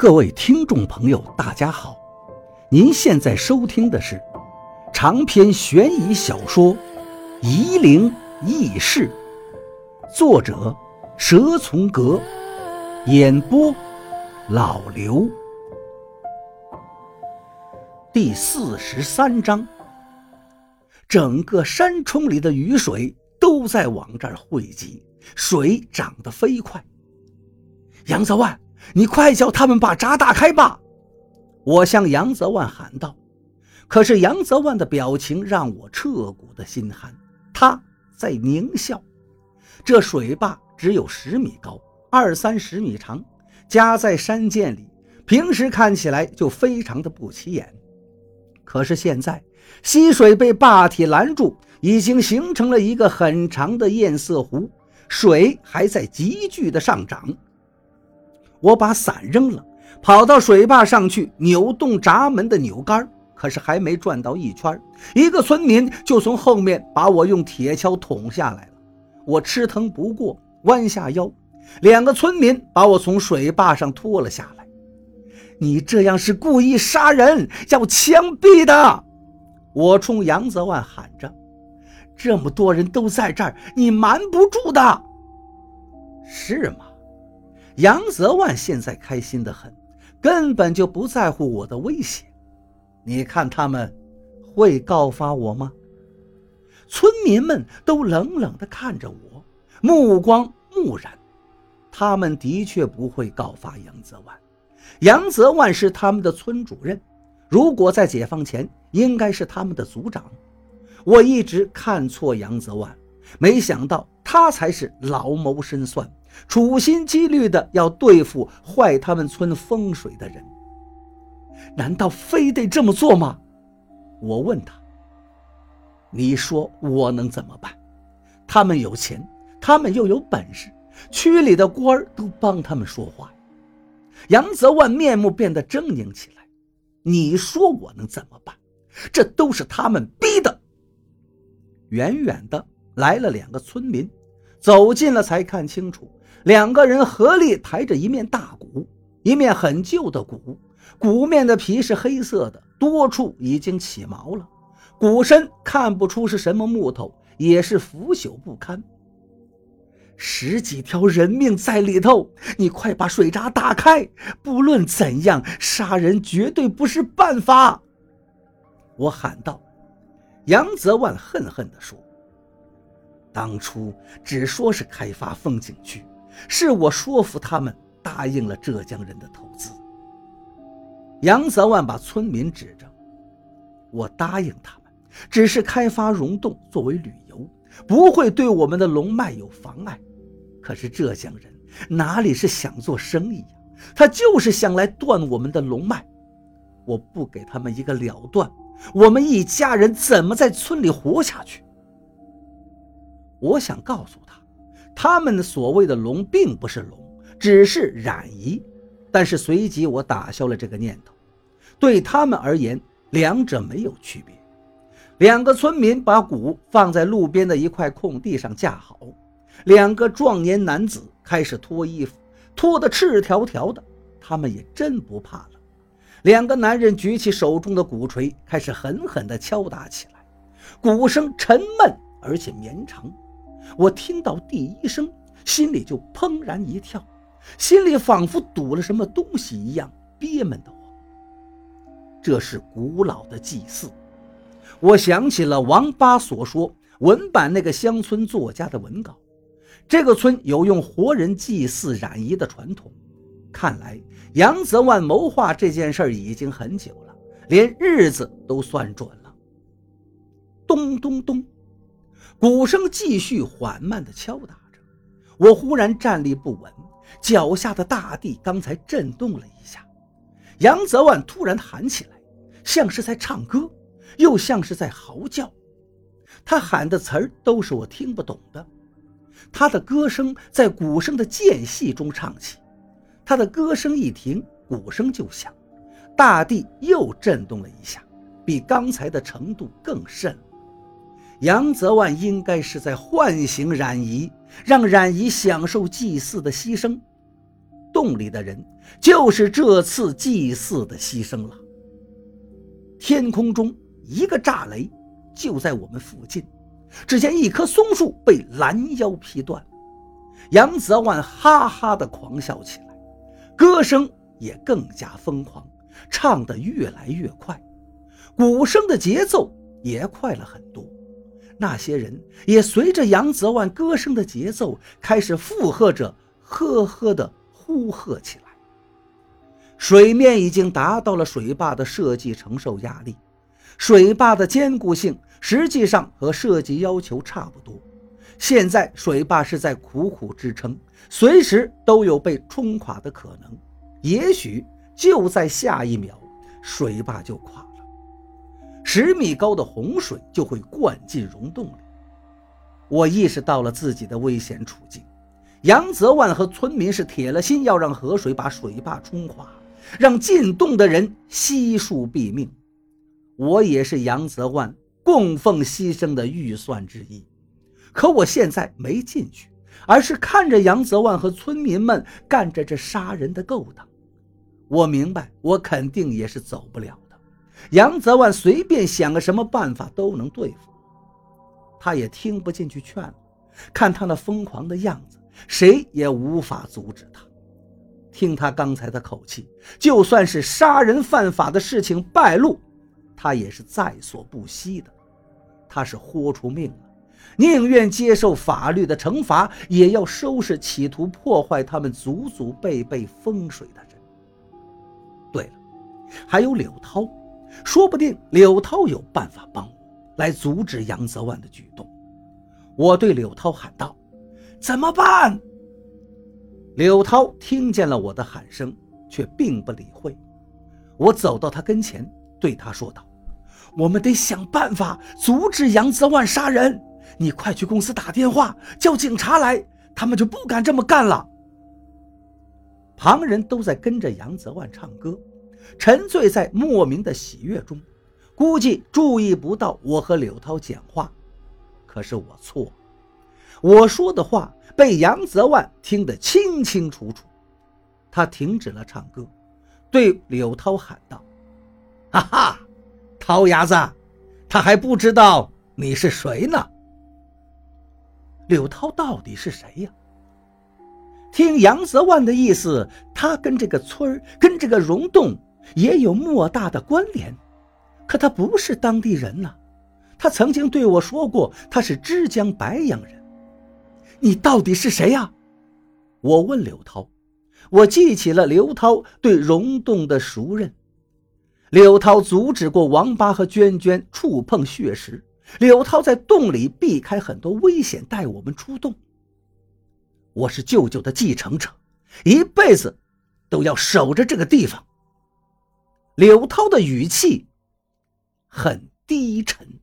各位听众朋友，大家好！您现在收听的是长篇悬疑小说《夷陵轶事》，作者蛇从阁，演播老刘。第四十三章，整个山冲里的雨水都在往这儿汇集，水涨得飞快。杨泽万。你快叫他们把闸打开吧！我向杨泽万喊道。可是杨泽万的表情让我彻骨的心寒，他在狞笑。这水坝只有十米高，二三十米长，夹在山涧里，平时看起来就非常的不起眼。可是现在，溪水被坝体拦住，已经形成了一个很长的堰塞湖，水还在急剧的上涨。我把伞扔了，跑到水坝上去扭动闸门的扭杆，可是还没转到一圈，一个村民就从后面把我用铁锹捅下来了。我吃疼不过，弯下腰，两个村民把我从水坝上拖了下来。你这样是故意杀人，要枪毙的！我冲杨泽万喊着：“这么多人都在这儿，你瞒不住的，是吗？”杨泽万现在开心的很，根本就不在乎我的威胁。你看他们会告发我吗？村民们都冷冷地看着我，目光木然。他们的确不会告发杨泽万。杨泽万是他们的村主任，如果在解放前，应该是他们的族长。我一直看错杨泽万，没想到他才是老谋深算。处心积虑的要对付坏他们村风水的人，难道非得这么做吗？我问他。你说我能怎么办？他们有钱，他们又有本事，区里的官儿都帮他们说话。杨泽万面目变得狰狞起来。你说我能怎么办？这都是他们逼的。远远的来了两个村民，走近了才看清楚。两个人合力抬着一面大鼓，一面很旧的鼓，鼓面的皮是黑色的，多处已经起毛了。鼓身看不出是什么木头，也是腐朽不堪。十几条人命在里头，你快把水闸打开！不论怎样，杀人绝对不是办法！我喊道。杨泽万恨恨地说：“当初只说是开发风景区。”是我说服他们答应了浙江人的投资。杨泽万把村民指着，我答应他们，只是开发溶洞作为旅游，不会对我们的龙脉有妨碍。可是浙江人哪里是想做生意呀？他就是想来断我们的龙脉。我不给他们一个了断，我们一家人怎么在村里活下去？我想告诉他。他们所谓的龙并不是龙，只是染衣。但是随即我打消了这个念头，对他们而言，两者没有区别。两个村民把鼓放在路边的一块空地上架好，两个壮年男子开始脱衣服，脱得赤条条的。他们也真不怕了。两个男人举起手中的鼓槌，开始狠狠地敲打起来，鼓声沉闷而且绵长。我听到第一声，心里就怦然一跳，心里仿佛堵了什么东西一样，憋闷的慌。这是古老的祭祀，我想起了王八所说文版那个乡村作家的文稿。这个村有用活人祭祀染衣的传统，看来杨泽万谋划这件事已经很久了，连日子都算准了。咚咚咚。鼓声继续缓慢地敲打着，我忽然站立不稳，脚下的大地刚才震动了一下。杨泽万突然喊起来，像是在唱歌，又像是在嚎叫。他喊的词儿都是我听不懂的。他的歌声在鼓声的间隙中唱起，他的歌声一停，鼓声就响，大地又震动了一下，比刚才的程度更甚。杨泽万应该是在唤醒冉姨，让冉姨享受祭祀的牺牲。洞里的人，就是这次祭祀的牺牲了。天空中一个炸雷，就在我们附近。只见一棵松树被拦腰劈断，杨泽万哈哈的狂笑起来，歌声也更加疯狂，唱得越来越快，鼓声的节奏也快了很多。那些人也随着杨泽万歌声的节奏开始附和着，呵呵的呼喝起来。水面已经达到了水坝的设计承受压力，水坝的坚固性实际上和设计要求差不多。现在水坝是在苦苦支撑，随时都有被冲垮的可能，也许就在下一秒，水坝就垮。十米高的洪水就会灌进溶洞里。我意识到了自己的危险处境。杨泽万和村民是铁了心要让河水把水坝冲垮，让进洞的人悉数毙命。我也是杨泽万供奉牺牲的预算之一。可我现在没进去，而是看着杨泽万和村民们干着这杀人的勾当。我明白，我肯定也是走不了。杨泽万随便想个什么办法都能对付，他也听不进去劝看他那疯狂的样子，谁也无法阻止他。听他刚才的口气，就算是杀人犯法的事情败露，他也是在所不惜的。他是豁出命了，宁愿接受法律的惩罚，也要收拾企图破坏他们祖祖辈辈风水的人。对了，还有柳涛。说不定柳涛有办法帮我来阻止杨泽万的举动。我对柳涛喊道：“怎么办？”柳涛听见了我的喊声，却并不理会。我走到他跟前，对他说道：“我们得想办法阻止杨泽万杀人。你快去公司打电话叫警察来，他们就不敢这么干了。”旁人都在跟着杨泽万唱歌。沉醉在莫名的喜悦中，估计注意不到我和柳涛讲话。可是我错，我说的话被杨泽万听得清清楚楚。他停止了唱歌，对柳涛喊道：“哈哈，涛伢子，他还不知道你是谁呢。柳涛到底是谁呀？”听杨泽万的意思，他跟这个村儿，跟这个溶洞。也有莫大的关联，可他不是当地人呐。他曾经对我说过，他是枝江白杨人。你到底是谁呀？我问刘涛。我记起了刘涛对溶洞的熟认。刘涛阻止过王八和娟娟触碰血石。刘涛在洞里避开很多危险，带我们出洞。我是舅舅的继承者，一辈子都要守着这个地方。刘涛的语气很低沉。